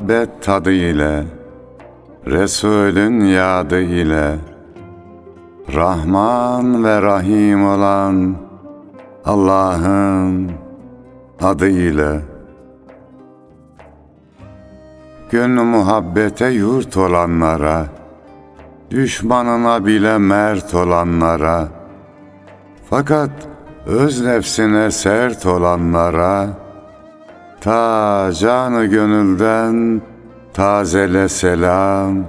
muhabbet tadı ile, Resulün yadı ile, Rahman ve Rahim olan Allah'ın adı ile, Gönlü muhabbete yurt olanlara, Düşmanına bile mert olanlara, Fakat öz nefsine sert olanlara, Ta canı gönülden tazele selam,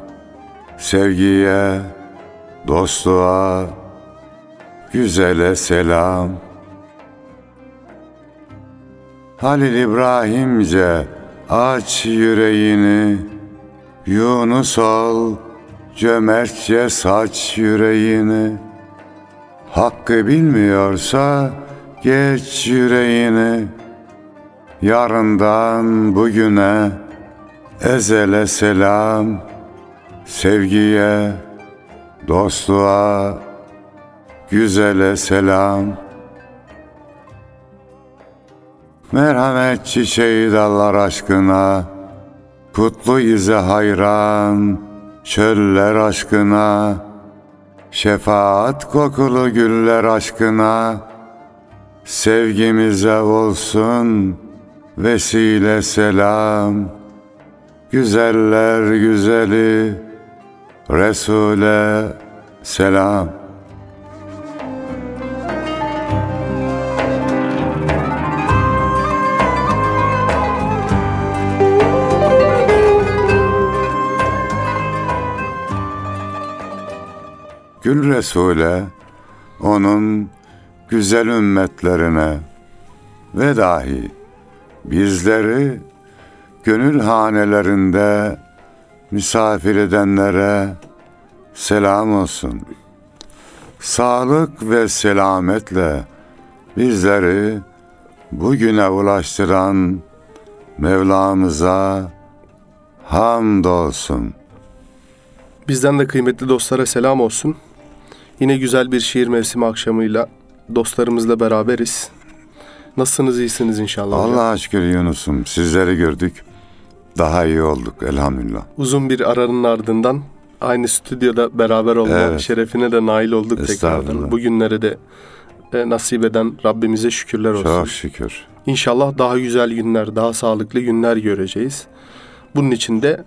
Sevgiye, dostluğa, güzele selam. Halil İbrahimce aç yüreğini, Yunus ol, cömertçe saç yüreğini. Hakkı bilmiyorsa geç yüreğini, Yarından bugüne ezele selam, sevgiye, dostluğa, güzele selam. Merhamet çiçeği dallar aşkına, Kutlu ize hayran, çöller aşkına, Şefaat kokulu güller aşkına, Sevgimize olsun vesile selam, Güzeller güzeli, Resul'e selam. Gül Resul'e, onun güzel ümmetlerine ve dahi bizleri gönül hanelerinde misafir edenlere selam olsun. Sağlık ve selametle bizleri bugüne ulaştıran Mevlamıza hamdolsun. Bizden de kıymetli dostlara selam olsun. Yine güzel bir şiir mevsimi akşamıyla dostlarımızla beraberiz. Nasılsınız, iyisiniz inşallah hocam? Allah'a şükür Yunus'um sizleri gördük. Daha iyi olduk elhamdülillah. Uzun bir aranın ardından aynı stüdyoda beraber olma Evet. şerefine de nail olduk tekrardan. Bugünleri de e, nasip eden Rabbimize şükürler olsun. Çok şükür. İnşallah daha güzel günler, daha sağlıklı günler göreceğiz. Bunun için de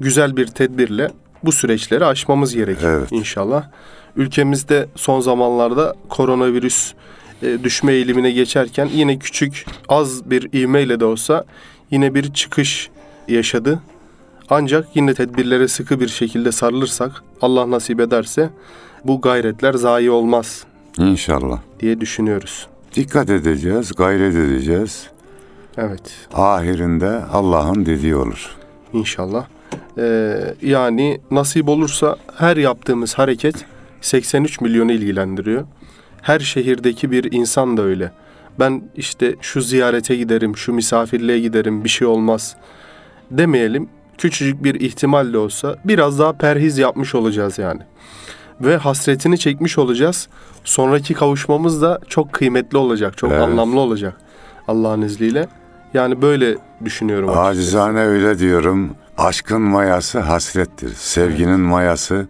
güzel bir tedbirle bu süreçleri aşmamız gerekiyor Evet. inşallah. Ülkemizde son zamanlarda koronavirüs düşme eğilimine geçerken yine küçük az bir ivmeyle de olsa yine bir çıkış yaşadı. Ancak yine tedbirlere sıkı bir şekilde sarılırsak Allah nasip ederse bu gayretler zayi olmaz İnşallah. diye düşünüyoruz. Dikkat edeceğiz, gayret edeceğiz. Evet. Ahirinde Allah'ın dediği olur. İnşallah. Ee, yani nasip olursa her yaptığımız hareket 83 milyonu ilgilendiriyor. Her şehirdeki bir insan da öyle. Ben işte şu ziyarete giderim, şu misafirliğe giderim, bir şey olmaz demeyelim. Küçücük bir ihtimal de olsa biraz daha perhiz yapmış olacağız yani. Ve hasretini çekmiş olacağız. Sonraki kavuşmamız da çok kıymetli olacak, çok Evet. anlamlı olacak Allah'ın izniyle. Yani böyle düşünüyorum. açıkçası. Acizane öyle diyorum. Aşkın mayası hasrettir. Sevginin mayası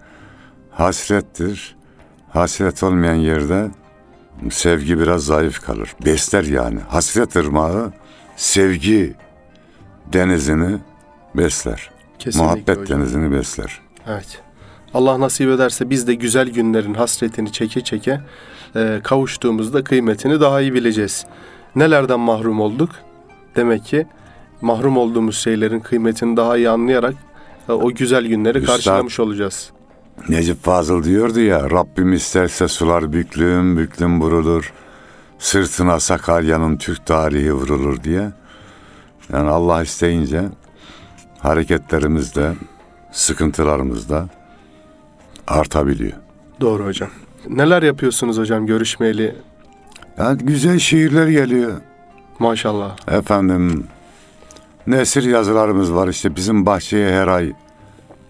hasrettir. Hasret olmayan yerde sevgi biraz zayıf kalır. Besler yani. Hasret ırmağı sevgi denizini besler. Kesinlikle Muhabbet hocam. denizini besler. Evet. Allah nasip ederse biz de güzel günlerin hasretini çeke çeke e, kavuştuğumuzda kıymetini daha iyi bileceğiz. Nelerden mahrum olduk? Demek ki mahrum olduğumuz şeylerin kıymetini daha iyi anlayarak e, o güzel günleri Üstad- karşılamış olacağız. Necip Fazıl diyordu ya Rabbim isterse sular büklüm büklüm vurulur. Sırtına Sakarya'nın Türk tarihi vurulur diye. Yani Allah isteyince hareketlerimizde, sıkıntılarımızda artabiliyor. Doğru hocam. Neler yapıyorsunuz hocam görüşmeyeli? Yani güzel şiirler geliyor. Maşallah. Efendim nesir yazılarımız var işte bizim bahçeye her ay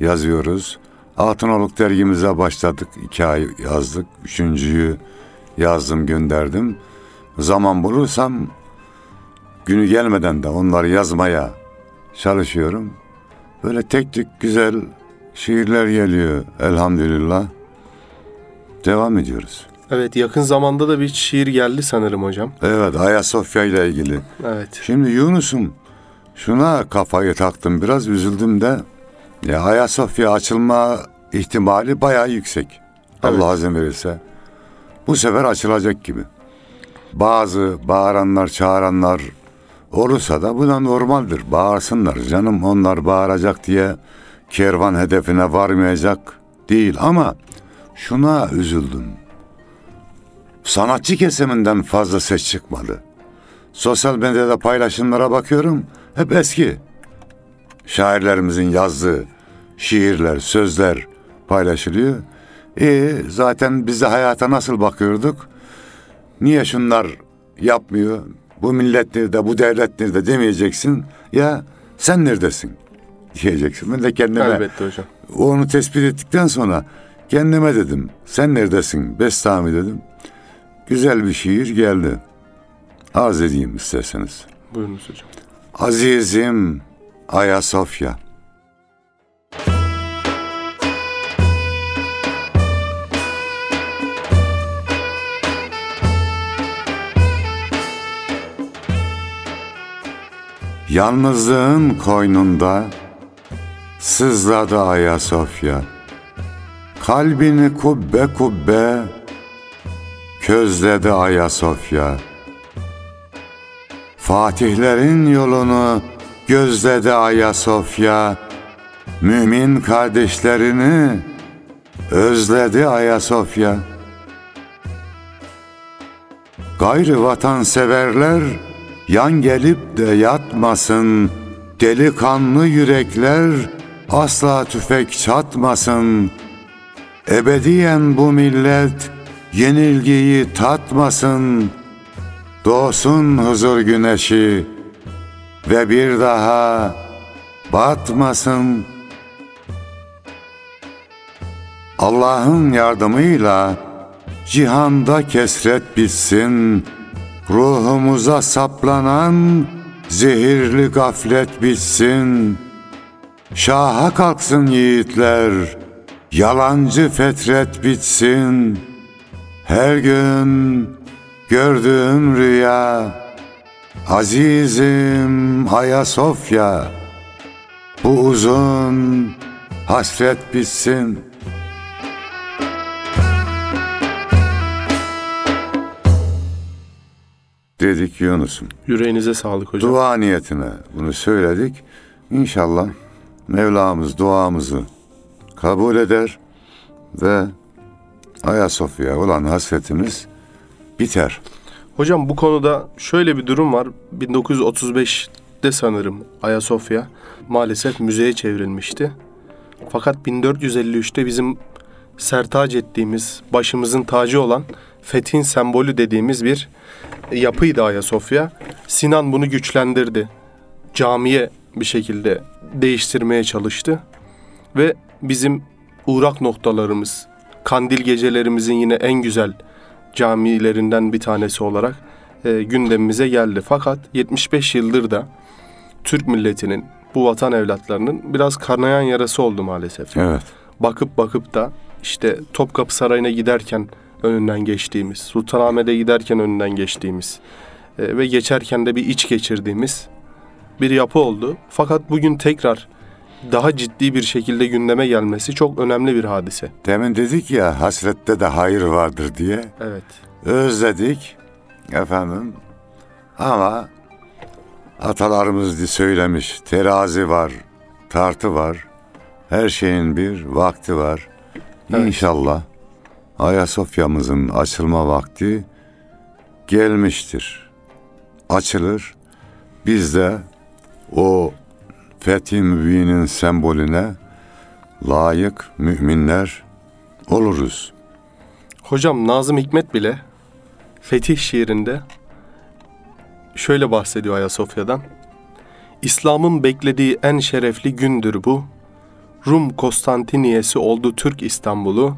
yazıyoruz. Altınoluk dergimize başladık. iki ay yazdık. Üçüncüyü yazdım gönderdim. Zaman bulursam günü gelmeden de onları yazmaya çalışıyorum. Böyle tek tek güzel şiirler geliyor elhamdülillah. Devam ediyoruz. Evet yakın zamanda da bir şiir geldi sanırım hocam. Evet Ayasofya ile ilgili. Evet. Şimdi Yunus'um şuna kafayı taktım biraz üzüldüm de ya Ayasofya açılma ihtimali bayağı yüksek. Evet. Allah izin verirse. Bu sefer açılacak gibi. Bazı bağıranlar, çağıranlar olursa da bu da normaldir. Bağırsınlar canım onlar bağıracak diye kervan hedefine varmayacak değil ama şuna üzüldüm. Sanatçı kesiminden fazla ses çıkmadı. Sosyal medyada paylaşımlara bakıyorum. Hep eski. Şairlerimizin yazdığı şiirler, sözler paylaşılıyor. E zaten biz de hayata nasıl bakıyorduk? Niye şunlar yapmıyor? Bu millet nerede, bu devlet nerede demeyeceksin. Ya sen neredesin diyeceksin. Ben de kendime Elbette hocam. onu tespit ettikten sonra kendime dedim. Sen neredesin Bestami dedim. Güzel bir şiir geldi. Arz edeyim isterseniz. Buyurunuz hocam. Azizim Ayasofya. Yalnızlığın koynunda sızladı Ayasofya. Kalbini kubbe kubbe közledi Ayasofya. Fatihlerin yolunu gözledi Ayasofya. Mümin kardeşlerini özledi Ayasofya. Gayrı vatanseverler yan gelip de yatmasın. Delikanlı yürekler asla tüfek çatmasın. Ebediyen bu millet yenilgiyi tatmasın.'' Doğsun huzur güneşi ve bir daha batmasın. Allah'ın yardımıyla cihanda kesret bitsin. Ruhumuza saplanan zehirli gaflet bitsin. Şaha kalksın yiğitler, yalancı fetret bitsin. Her gün Gördüğüm rüya Azizim Ayasofya Bu uzun hasret bitsin Dedik Yunus'um. Yüreğinize sağlık hocam. Dua niyetine bunu söyledik. İnşallah Mevlamız duamızı kabul eder ve Ayasofya olan hasretimiz biter. Hocam bu konuda şöyle bir durum var. 1935'te sanırım Ayasofya maalesef müzeye çevrilmişti. Fakat 1453'te bizim sertac ettiğimiz, başımızın tacı olan fethin sembolü dediğimiz bir yapıydı Ayasofya. Sinan bunu güçlendirdi. Camiye bir şekilde değiştirmeye çalıştı. Ve bizim uğrak noktalarımız, kandil gecelerimizin yine en güzel camilerinden bir tanesi olarak e, gündemimize geldi. Fakat 75 yıldır da Türk milletinin, bu vatan evlatlarının biraz kanayan yarası oldu maalesef. Evet. Bakıp bakıp da işte Topkapı Sarayı'na giderken önünden geçtiğimiz, Sultanahmet'e giderken önünden geçtiğimiz e, ve geçerken de bir iç geçirdiğimiz bir yapı oldu. Fakat bugün tekrar daha ciddi bir şekilde gündeme gelmesi çok önemli bir hadise. Demin dedik ya hasrette de hayır vardır diye. Evet. Özledik efendim ama atalarımız söylemiş terazi var, tartı var. Her şeyin bir vakti var. Evet. İnşallah Ayasofya'mızın açılma vakti gelmiştir. Açılır. Biz de o Fethi Mübin'in sembolüne layık müminler oluruz. Hocam Nazım Hikmet bile Fetih şiirinde şöyle bahsediyor Ayasofya'dan. İslam'ın beklediği en şerefli gündür bu. Rum Konstantiniyesi oldu Türk İstanbul'u.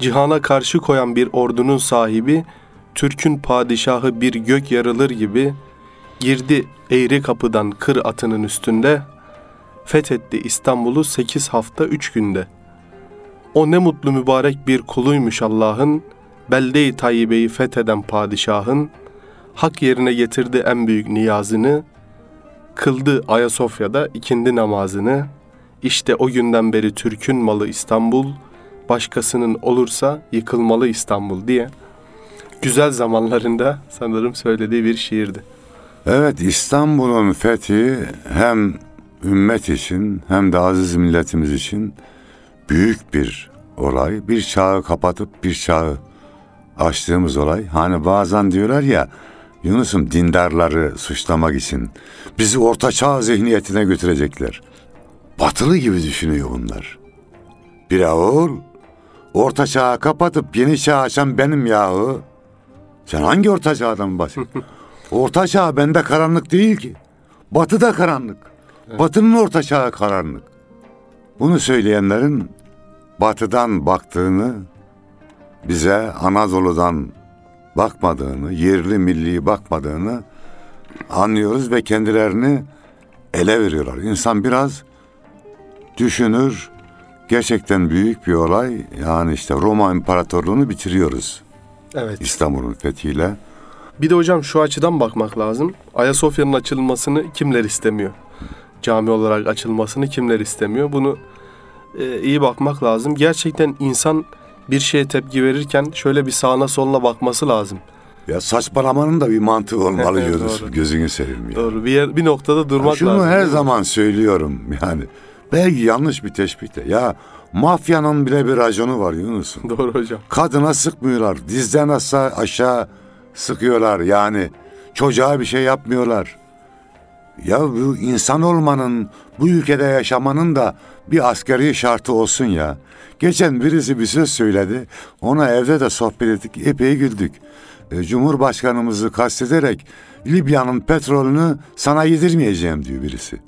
Cihana karşı koyan bir ordunun sahibi, Türk'ün padişahı bir gök yarılır gibi girdi eğri kapıdan kır atının üstünde. fethetti İstanbul'u 8 hafta 3 günde. O ne mutlu mübarek bir kuluymuş Allah'ın, belde-i tayyibeyi fetheden padişahın, hak yerine getirdi en büyük niyazını, kıldı Ayasofya'da ikindi namazını, işte o günden beri Türk'ün malı İstanbul, başkasının olursa yıkılmalı İstanbul diye güzel zamanlarında sanırım söylediği bir şiirdi. Evet İstanbul'un fethi hem ümmet için hem de aziz milletimiz için büyük bir olay. Bir çağı kapatıp bir çağı açtığımız olay. Hani bazen diyorlar ya Yunus'um dindarları suçlamak için bizi orta çağ zihniyetine götürecekler. Batılı gibi düşünüyor bunlar. Bir oğul orta çağı kapatıp yeni çağ açan benim yahu. Sen hangi orta çağdan bahsediyorsun? orta çağ bende karanlık değil ki. Batı da karanlık. Batının orta çağı karanlık. Bunu söyleyenlerin batıdan baktığını, bize Anadolu'dan bakmadığını, yerli milli bakmadığını anlıyoruz ve kendilerini ele veriyorlar. İnsan biraz düşünür, gerçekten büyük bir olay. Yani işte Roma İmparatorluğunu bitiriyoruz Evet. İstanbul'un fethiyle. Bir de hocam şu açıdan bakmak lazım. Ayasofya'nın açılmasını kimler istemiyor? Cami olarak açılmasını kimler istemiyor? Bunu e, iyi bakmak lazım. Gerçekten insan bir şeye tepki verirken şöyle bir sağına soluna bakması lazım. Ya saçmalamanın da bir mantığı olmalı Evet, doğru. Gözünü seveyim. Doğru. Bir yer, bir noktada durmak Şunu lazım. her değil mi? zaman söylüyorum yani. Belki yanlış bir teşbih de. Ya mafyanın bile bir raconu var Yunus'um. Doğru hocam. Kadına sıkmıyorlar. Dizden aşağı, aşağı sıkıyorlar yani. Çocuğa bir şey yapmıyorlar. Ya bu insan olmanın, bu ülkede yaşamanın da bir askeri şartı olsun ya. Geçen birisi bir söz söyledi. Ona evde de sohbet ettik. Epey güldük. E, Cumhurbaşkanımızı kastederek Libya'nın petrolünü sana yedirmeyeceğim diyor birisi.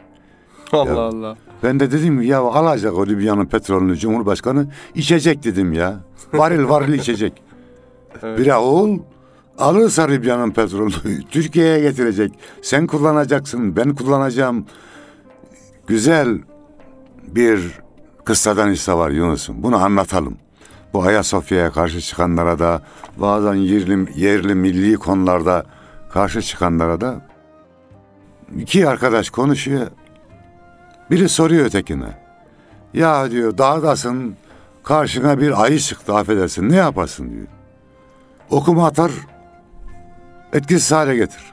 Allah Ya- Allah. Ben de dedim ya alacak o Libya'nın petrolünü Cumhurbaşkanı içecek dedim ya. Varil varil içecek. Evet. Bir oğul alırsa Libya'nın petrolünü Türkiye'ye getirecek. Sen kullanacaksın ben kullanacağım. Güzel bir kıssadan hisse var Yunus'um. Bunu anlatalım. Bu Ayasofya'ya karşı çıkanlara da bazen yerli, yerli milli konularda karşı çıkanlara da iki arkadaş konuşuyor. Biri soruyor ötekine. Ya diyor dağdasın karşına bir ayı çıktı affedersin ne yaparsın diyor. Okumu atar etkisiz hale getir.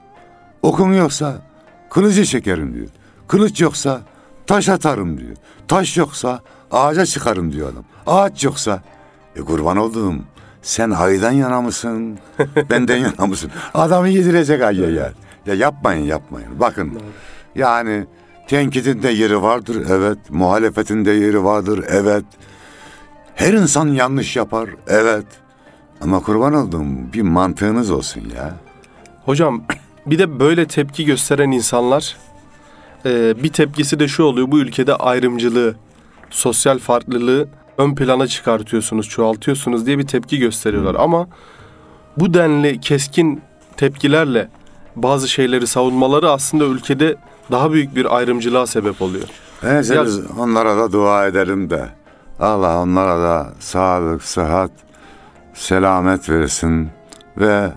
Okum yoksa kılıcı çekerim diyor. Kılıç yoksa taş atarım diyor. Taş yoksa ağaca çıkarım diyor adam. Ağaç yoksa e kurban olduğum sen aydan yana mısın? Benden yana mısın? Adamı yedirecek ayıya ya. Ya yapmayın yapmayın. Bakın yani tenkidin de yeri vardır evet. Muhalefetin de yeri vardır evet. Her insan yanlış yapar evet. Ama kurban olduğum bir mantığınız olsun ya. Hocam bir de böyle tepki gösteren insanlar e, bir tepkisi de şu oluyor. Bu ülkede ayrımcılığı, sosyal farklılığı ön plana çıkartıyorsunuz, çoğaltıyorsunuz diye bir tepki gösteriyorlar. Ama bu denli keskin tepkilerle bazı şeyleri savunmaları aslında ülkede daha büyük bir ayrımcılığa sebep oluyor. Neyse Ya- biz onlara da dua edelim de Allah onlara da sağlık, sıhhat, selamet versin ve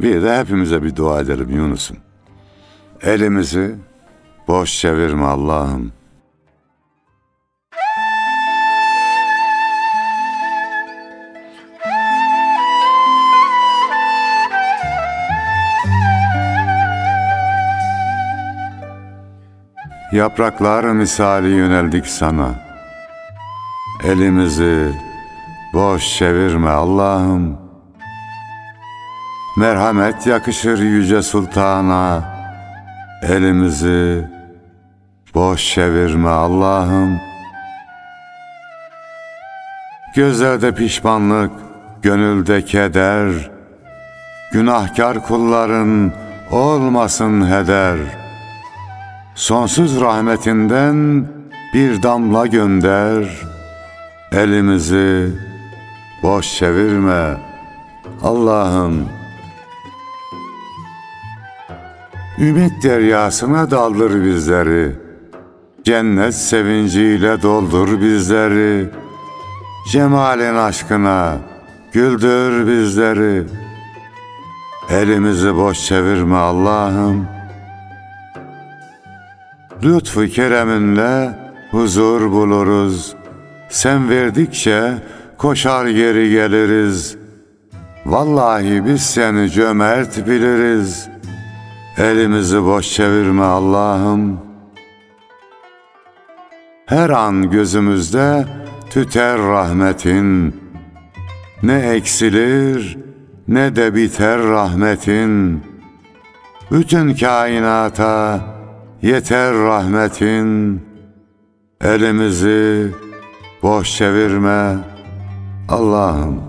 bir de hepimize bir dua edelim Yunus'um. Elimizi boş çevirme Allah'ım. Yapraklar misali yöneldik sana. Elimizi boş çevirme Allah'ım. Merhamet yakışır yüce sultana. Elimizi boş çevirme Allah'ım. Gözlerde pişmanlık, gönülde keder. Günahkar kulların olmasın heder. Sonsuz rahmetinden bir damla gönder. Elimizi boş çevirme Allah'ım. Ümit deryasına daldır bizleri. Cennet sevinciyle doldur bizleri. Cemalin aşkına güldür bizleri. Elimizi boş çevirme Allah'ım. Lütfu kereminle huzur buluruz. Sen verdikçe koşar geri geliriz. Vallahi biz seni cömert biliriz. Elimizi boş çevirme Allah'ım. Her an gözümüzde tüter rahmetin. Ne eksilir ne de biter rahmetin. Bütün kainata yeter rahmetin. Elimizi boş çevirme Allah'ım.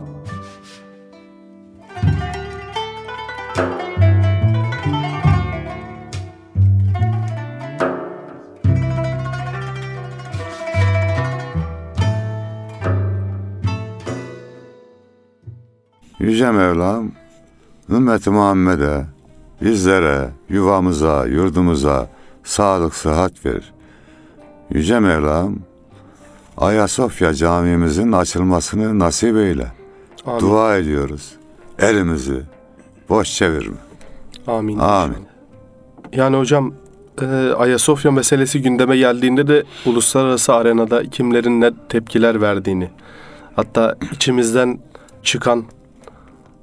Yüce Mevlam, ümmeti Muhammed'e, bizlere, yuvamıza, yurdumuza sağlık, sıhhat verir. Yüce Mevlam, Ayasofya camimizin açılmasını nasip eyle. Amin. Dua ediyoruz. Elimizi boş çevirme. Amin. Amin. Yani hocam e, Ayasofya meselesi gündeme geldiğinde de uluslararası arenada kimlerin ne tepkiler verdiğini hatta içimizden çıkan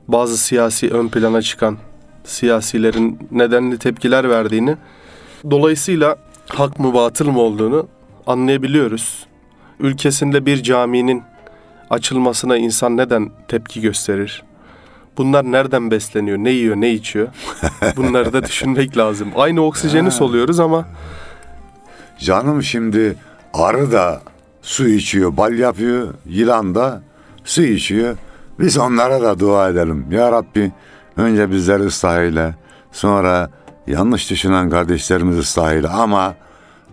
bazı siyasi ön plana çıkan siyasilerin nedenli tepkiler verdiğini dolayısıyla hak mı batıl mı olduğunu anlayabiliyoruz. Ülkesinde bir caminin açılmasına insan neden tepki gösterir? Bunlar nereden besleniyor, ne yiyor, ne içiyor? Bunları da düşünmek lazım. Aynı oksijeni soluyoruz ama Canım şimdi arı da su içiyor, bal yapıyor, yılan da su içiyor. Biz onlara da dua edelim. Ya Rabbi önce bizleri ıslah eyle, sonra yanlış düşünen kardeşlerimizi ıslah eyle. Ama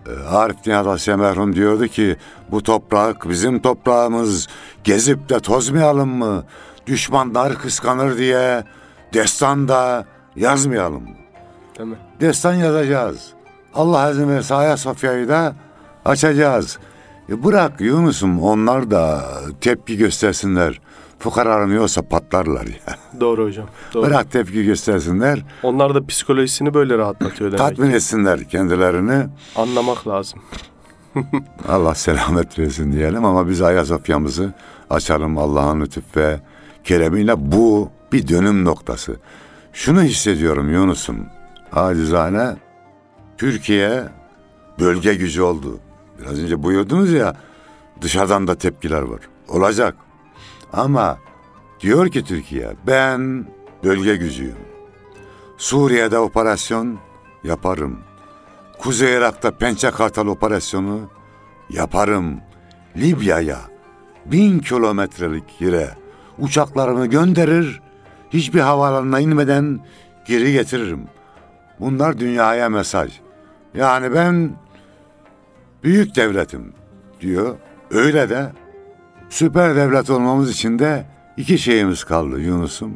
e, Arif Nihat Asya merhum diyordu ki bu toprak bizim toprağımız gezip de tozmayalım mı? Düşmanlar kıskanır diye destan da yazmayalım mı? değil mi? destan yazacağız. Allah izin verirse Ayasofya'yı da açacağız. E bırak Yunus'um onlar da tepki göstersinler. Fukaranıyorsa patlarlar ya. Doğru hocam. Doğru. Bırak tepki göstersinler. Onlar da psikolojisini böyle rahatlatıyor demek. Tatmin etsinler kendilerini. Anlamak lazım. Allah selamet versin diyelim ama biz Ayasofya'mızı açalım Allah'ın lütuf ve keremiyle. Bu bir dönüm noktası. Şunu hissediyorum Yunus'um. Acizane Türkiye bölge gücü oldu. Biraz önce buyurdunuz ya dışarıdan da tepkiler var. Olacak. Ama diyor ki Türkiye ben bölge gücüyüm. Suriye'de operasyon yaparım. Kuzey Irak'ta Pençe Kartal operasyonu yaparım. Libya'ya bin kilometrelik yere uçaklarımı gönderir, hiçbir havaalanına inmeden geri getiririm. Bunlar dünyaya mesaj. Yani ben büyük devletim diyor. Öyle de süper devlet olmamız için de iki şeyimiz kaldı Yunus'um.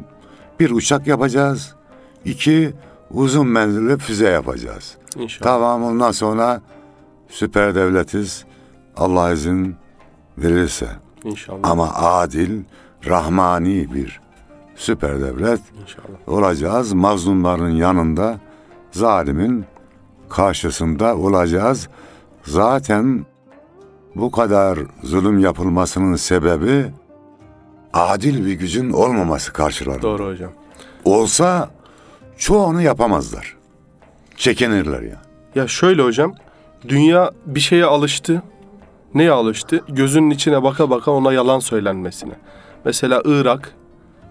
Bir uçak yapacağız. iki uzun menzilli füze yapacağız. İnşallah. Tamam ondan sonra süper devletiz. Allah izin verirse. İnşallah. Ama adil, rahmani bir süper devlet İnşallah. olacağız. Mazlumların yanında, zalimin karşısında olacağız. Zaten bu kadar zulüm yapılmasının sebebi adil bir gücün olmaması karşılarında. Doğru hocam. Olsa çoğunu yapamazlar. Çekinirler ya. Ya şöyle hocam. Dünya bir şeye alıştı. Neye alıştı? Gözünün içine baka baka ona yalan söylenmesine. Mesela Irak,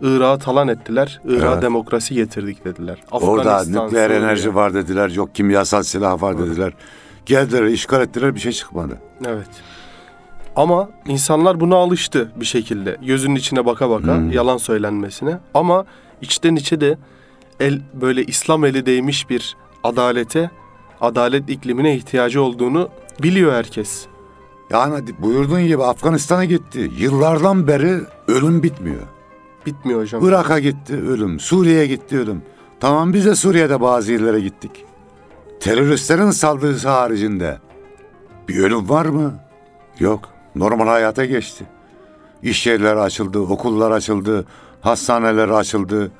Irak'ı talan ettiler. Irak'a Evet. demokrasi getirdik dediler. Orada nükleer Suriye. enerji var dediler. Yok kimyasal silah var dediler. Geldiler, işgal ettiler bir şey çıkmadı. Evet. Ama insanlar buna alıştı bir şekilde. Gözünün içine baka baka yalan söylenmesine. Ama içten içe de el böyle İslam eli değmiş bir adalete, adalet iklimine ihtiyacı olduğunu biliyor herkes. Yani buyurduğun gibi Afganistan'a gitti. Yıllardan beri ölüm bitmiyor. Bitmiyor hocam. Irak'a gitti ölüm. Suriye'ye gitti ölüm. Tamam biz de Suriye'de bazı yerlere gittik. Teröristlerin saldırısı haricinde Bir ölüm var mı? Yok. Normal hayata geçti. İş yerleri açıldı, okullar açıldı, hastaneler açıldı.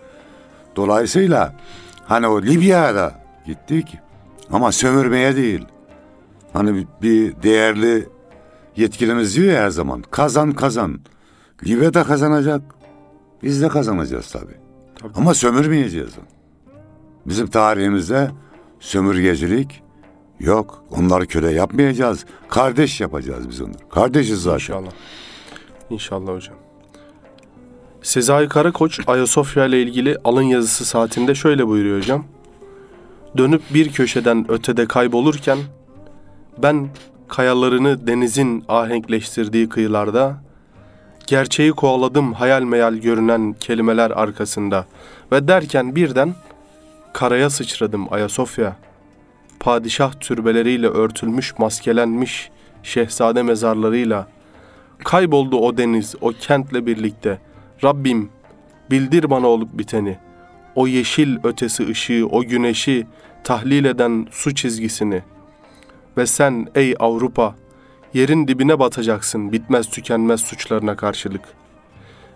Dolayısıyla hani o Libya'da gittik ama sömürmeye değil. Hani bir- değerli yetkilimiz diyor ya her zaman kazan kazan. Libya da kazanacak. Biz de kazanacağız tabii. Tabii. Ama sömürmeyeceğiz. Bizim tarihimizde sömürgecilik yok. Onları köle yapmayacağız. Kardeş yapacağız biz onları. Kardeşiz zaten. İnşallah. İnşallah hocam. Sezai Karakoç Ayasofya ile ilgili alın yazısı saatinde şöyle buyuruyor hocam. Dönüp bir köşeden ötede kaybolurken ben kayalarını denizin ahenkleştirdiği kıyılarda gerçeği kovaladım hayal meyal görünen kelimeler arkasında ve derken birden karaya sıçradım Ayasofya. Padişah türbeleriyle örtülmüş maskelenmiş şehzade mezarlarıyla Kayboldu o deniz, o kentle birlikte. Rabbim, bildir bana olup biteni. O yeşil ötesi ışığı, o güneşi tahlil eden su çizgisini. Ve sen ey Avrupa, yerin dibine batacaksın bitmez tükenmez suçlarına karşılık.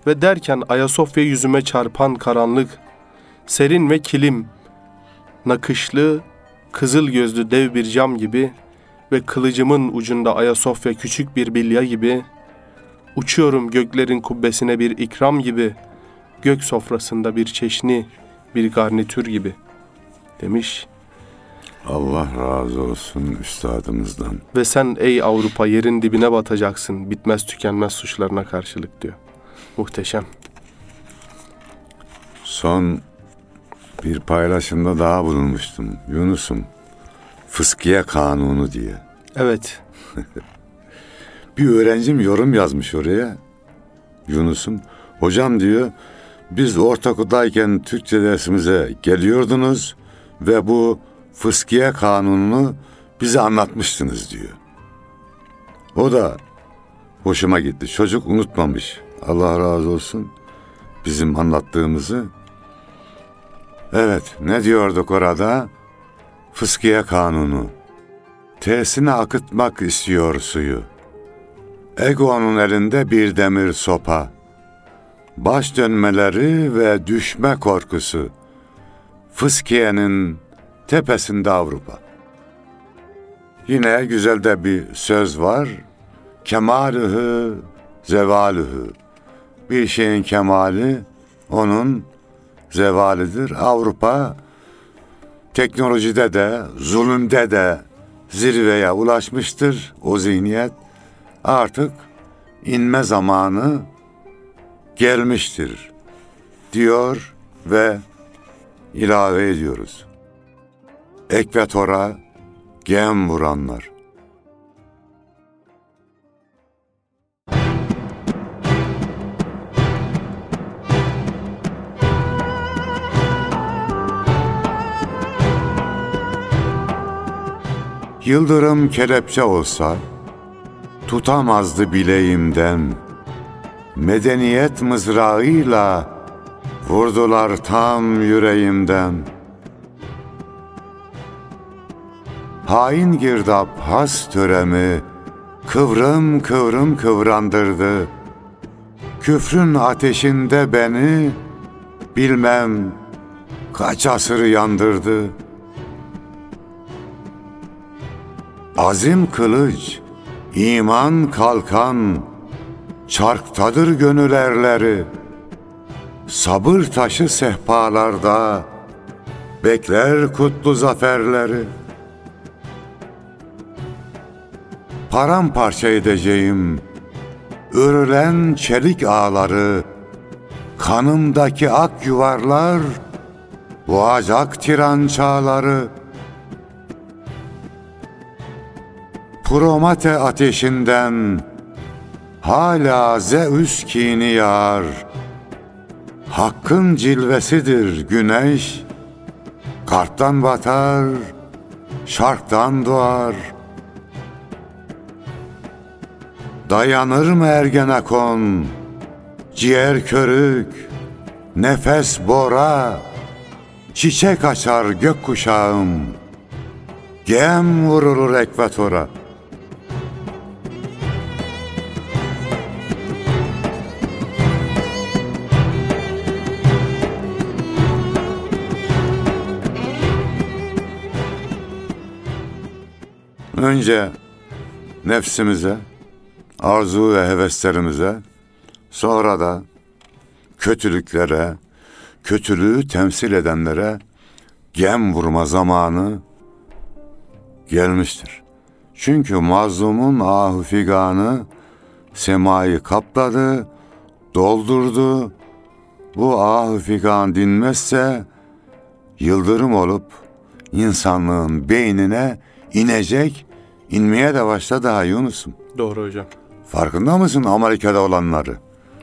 Ve derken Ayasofya yüzüme çarpan karanlık, serin ve kilim, nakışlı, kızıl gözlü dev bir cam gibi ve kılıcımın ucunda Ayasofya küçük bir bilya gibi, uçuyorum göklerin kubbesine bir ikram gibi, gök sofrasında bir çeşni, bir garnitür gibi demiş. Allah razı olsun üstadımızdan. Ve sen ey Avrupa yerin dibine batacaksın bitmez tükenmez suçlarına karşılık diyor. Muhteşem. Son bir paylaşımda daha bulunmuştum. Yunus'um. Fıskiye kanunu diye. Evet. Bir öğrencim yorum yazmış oraya. Yunus'um. Hocam diyor biz ortaokuldayken Türkçe dersimize geliyordunuz ve bu fıskiye kanununu bize anlatmıştınız diyor. O da hoşuma gitti. Çocuk unutmamış. Allah razı olsun bizim anlattığımızı. Evet ne diyorduk orada? Fıskiye kanunu. Tersine akıtmak istiyor suyu. Ego'nun elinde bir demir sopa. Baş dönmeleri ve düşme korkusu. Fıskiye'nin tepesinde Avrupa. Yine güzel de bir söz var. Kemalühü zevalühü. Bir şeyin kemali onun zevalidir. Avrupa teknolojide de, zulümde de zirveye ulaşmıştır o zihniyet. Artık inme zamanı gelmiştir diyor ve ilave ediyoruz. Ekvatora gem vuranlar. Yıldırım kelepçe olsa tutamazdı bileğimden. Medeniyet mızrağıyla vurdular tam yüreğimden. Hain girdap has töremi kıvrım kıvrım kıvrandırdı. Küfrün ateşinde beni bilmem kaç asır yandırdı.'' Azim kılıç, iman kalkan, çarktadır gönül erleri. Sabır taşı sehpalarda, bekler kutlu zaferleri. Paramparça edeceğim, örülen çelik ağları, kanımdaki ak yuvarlar, boğacak tiran çağları.'' Promate ateşinden hala Zeus kini yağar. Hakkın cilvesidir güneş, karttan batar, şarktan doğar. Dayanır mı Ergenekon, ciğer körük, nefes bora, çiçek açar gökkuşağım, gem vurulur ekvatora.'' Önce nefsimize, arzu ve heveslerimize, sonra da kötülüklere, kötülüğü temsil edenlere gem vurma zamanı gelmiştir. Çünkü mazlumun ahı figanı semayı kapladı, doldurdu. Bu ahı figan dinmezse yıldırım olup insanlığın beynine inecek, inmeye de başladı ha Yunus'um. Doğru hocam. Farkında mısın Amerika'da olanları?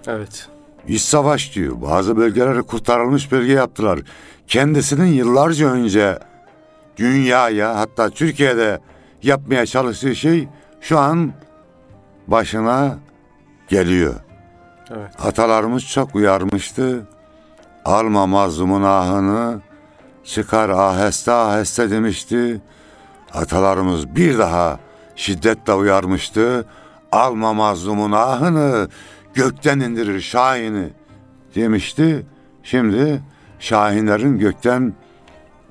Evet. İç savaş diyor. Bazı bölgeleri kurtarılmış bölge yaptılar. Kendisinin yıllarca önce dünyaya hatta Türkiye'de yapmaya çalıştığı şey şu an başına geliyor. Evet. Atalarımız çok uyarmıştı. Alma mazlumun ahını, çıkar aheste aheste demişti. Atalarımız bir daha şiddetle uyarmıştı. Alma mazlumun ahını, gökten indirir şahini demişti. Şimdi şahinlerin gökten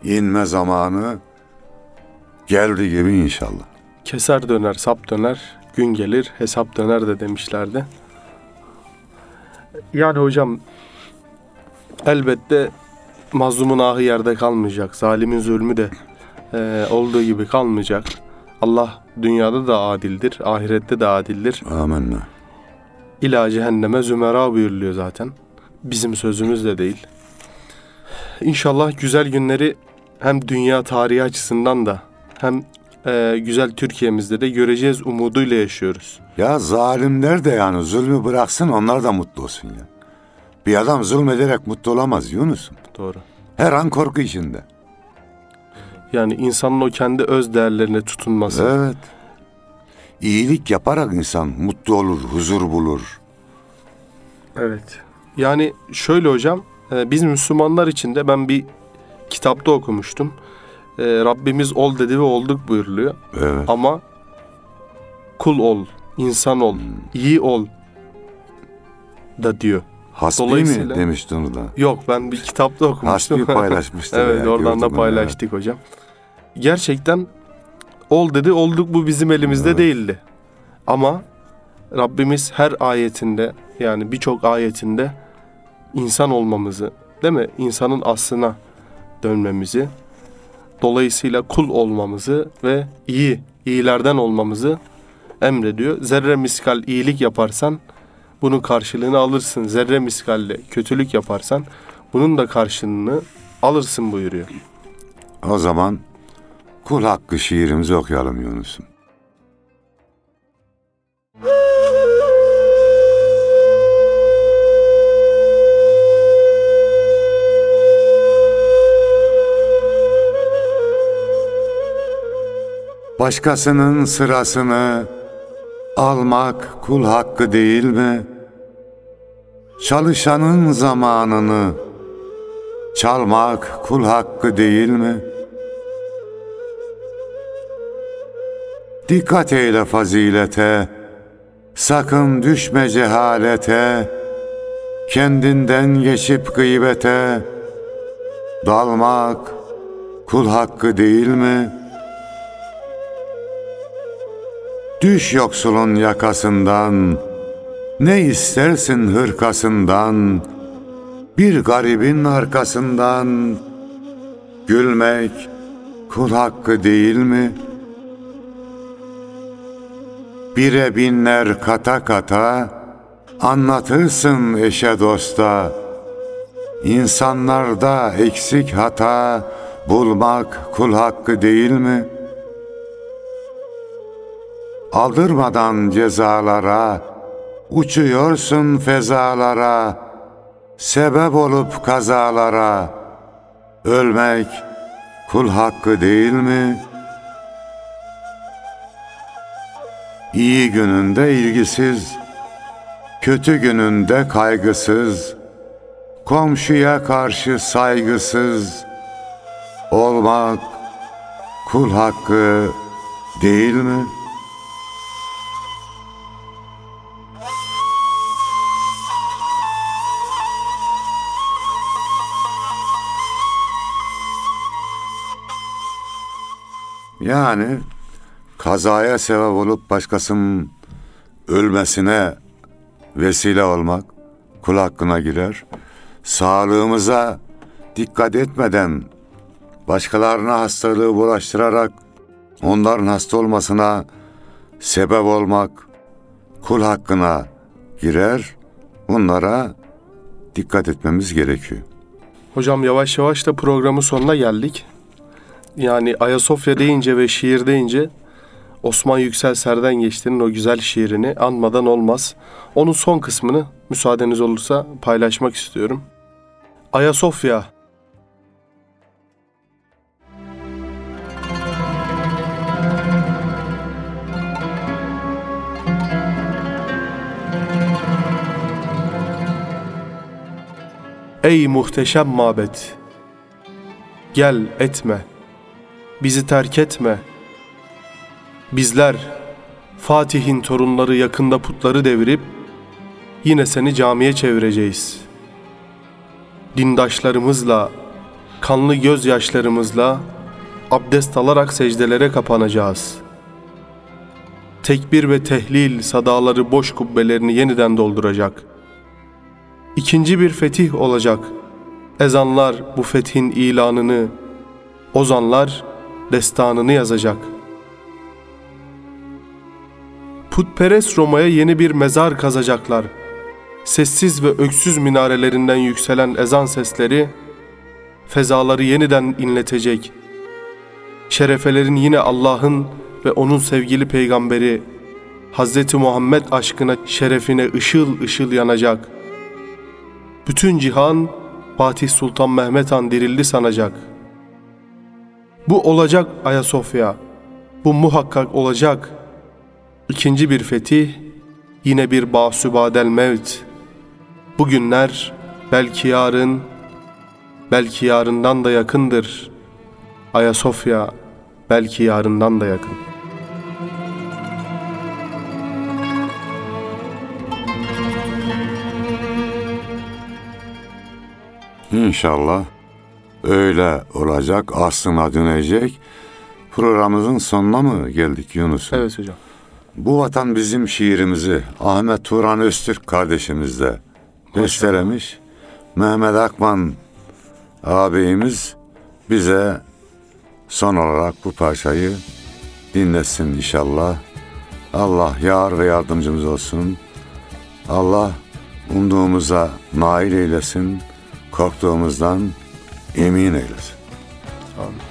inme zamanı geldi gibi inşallah. Keser döner, sap döner, gün gelir, hesap döner de demişlerdi. Yani hocam elbette mazlumun ahı yerde kalmayacak. Zalimin zulmü de e, olduğu gibi kalmayacak. Allah dünyada da adildir, ahirette de adildir. Amenna. İla cehenneme zümera buyuruluyor zaten. Bizim sözümüz de değil. İnşallah güzel günleri hem dünya tarihi açısından da hem e, güzel Türkiye'mizde de göreceğiz umuduyla yaşıyoruz. Ya zalimler de yani zulmü bıraksın onlar da mutlu olsun ya. Bir adam zulmederek mutlu olamaz Yunus'um. Doğru. Her an korku içinde. Yani insanın o kendi öz değerlerine tutunması. Evet. İyilik yaparak insan mutlu olur, huzur bulur. Evet. Yani şöyle hocam, e, biz Müslümanlar için de ben bir kitapta okumuştum. E, Rabbimiz ol dedi ve olduk buyuruluyor. Evet. Ama kul ol, insan ol, iyi ol da diyor. Hasbi Dolayısıyla- mi demişti onu da? Yok ben bir kitapta okumuştum. Hasbi paylaşmıştı. evet ya, oradan da paylaştık hocam. Gerçekten ol dedi olduk bu bizim elimizde Evet. değildi. Ama Rabbimiz her ayetinde yani birçok ayetinde insan olmamızı değil mi? İnsanın aslına dönmemizi dolayısıyla kul olmamızı ve iyi, iyilerden olmamızı emrediyor. Zerre miskal iyilik yaparsan bunun karşılığını alırsın. Zerre miskalle kötülük yaparsan bunun da karşılığını alırsın buyuruyor. O zaman kul hakkı şiirimizi okuyalım Yunus'um. Başkasının sırasını almak kul hakkı değil mi? Çalışanın zamanını çalmak kul hakkı değil mi? Dikkat eyle fazilete, sakın düşme cehalete, kendinden geçip gıybete, dalmak kul hakkı değil mi? Düş yoksulun yakasından, ne istersin hırkasından, bir garibin arkasından, gülmek kul hakkı değil mi?'' Bire binler kata kata anlatırsın eşe dosta. İnsanlarda eksik hata bulmak kul hakkı değil mi? Aldırmadan cezalara uçuyorsun fezalara sebep olup kazalara ölmek kul hakkı değil mi?'' İyi gününde ilgisiz, kötü gününde kaygısız, komşuya karşı saygısız olmak kul hakkı değil mi? Yani kazaya sebep olup başkasının ölmesine vesile olmak kul hakkına girer. Sağlığımıza dikkat etmeden başkalarına hastalığı bulaştırarak onların hasta olmasına sebep olmak kul hakkına girer. Bunlara dikkat etmemiz gerekiyor. Hocam yavaş yavaş da programın sonuna geldik. Yani Ayasofya deyince ve şiir deyince Osman Yüksel Serden Geçti'nin o güzel şiirini anmadan olmaz. Onun son kısmını müsaadeniz olursa paylaşmak istiyorum. Ayasofya Ey muhteşem mabet! Gel etme, bizi terk etme. Bizler, Fatih'in torunları yakında putları devirip, yine seni camiye çevireceğiz. Dindaşlarımızla, kanlı gözyaşlarımızla, abdest alarak secdelere kapanacağız. Tekbir ve tehlil sadaları boş kubbelerini yeniden dolduracak.'' ikinci bir fetih olacak. Ezanlar bu fethin ilanını, ozanlar destanını yazacak. Putperest Roma'ya yeni bir mezar kazacaklar. Sessiz ve öksüz minarelerinden yükselen ezan sesleri fezaları yeniden inletecek. Şerefelerin yine Allah'ın ve onun sevgili peygamberi Hz. Muhammed aşkına şerefine ışıl ışıl yanacak.'' bütün cihan Fatih Sultan Mehmet Han dirildi sanacak. Bu olacak Ayasofya. Bu muhakkak olacak. İkinci bir fetih, yine bir basübadel mevt. Bugünler belki yarın, belki yarından da yakındır. Ayasofya belki yarından da yakın.'' İnşallah öyle olacak, aslına dönecek. Programımızın sonuna mı geldik Yunus? Evet hocam. Bu vatan bizim şiirimizi Ahmet Turan Öztürk kardeşimiz de bestelemiş. Mehmet Akman ağabeyimiz bize son olarak bu parçayı dinlesin inşallah. Allah yar ve yardımcımız olsun. Allah umduğumuza nail eylesin korktuğumuzdan emin eylesin. Amin.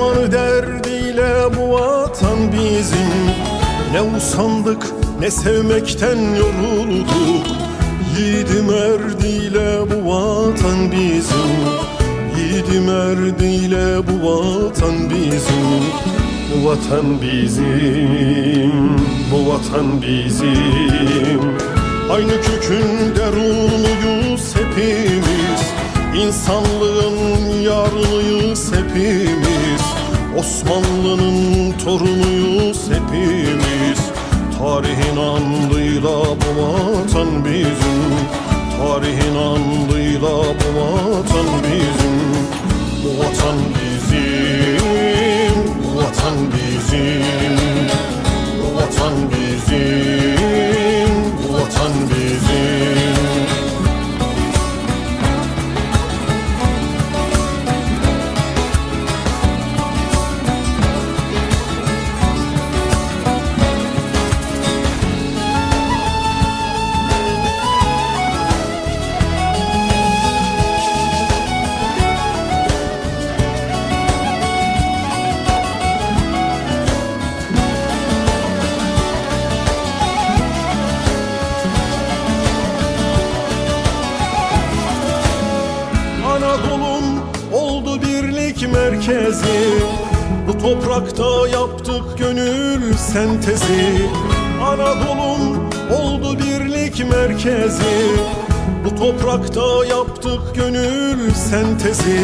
Dermanı derdiyle bu vatan bizim. Ne usandık ne sevmekten yorulduk. Yiğidim erdiyle bu vatan bizim. Yiğidim erdiyle bu vatan bizim. Bu vatan bizim, bu vatan bizim. Aynı kökün derunluyuz hepimiz. İnsanlığın yarlıyız hepimiz Osmanlı'nın torunuyuz hepimiz Tarihin andıyla bu vatan bizim. Tarihin andıyla bu vatan bizim. Bu vatan bizim vatan bizim. Bu vatan bizim Bu vatan bizim sentezi Anadolu'm oldu birlik merkezi. Bu toprakta yaptık gönül sentezi.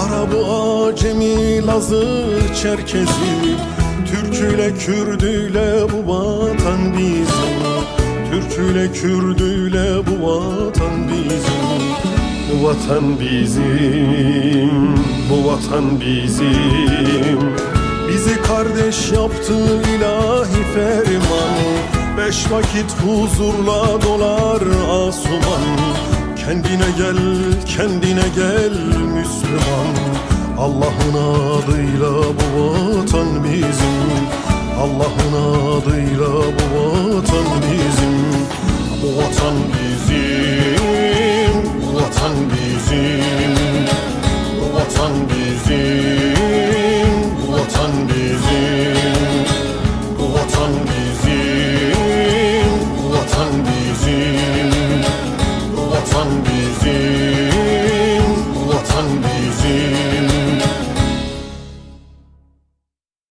Arabı, Acemi, Lazı, Çerkezi. Türküyle, Kürdüyle bu vatan bizim. Türküyle, Kürdüyle bu vatan bizim. Bu vatan bizim, bu vatan bizim Bizi kardeş yaptı ilahi ferman. Beş vakit huzurla dolar asuman. Kendine gel, kendine gel Müslüman. Allah'ın adıyla bu vatan bizim. Allah'ın adıyla bu vatan bizim. Bu vatan bizim Bu vatan bizim. Bu vatan bizim. end.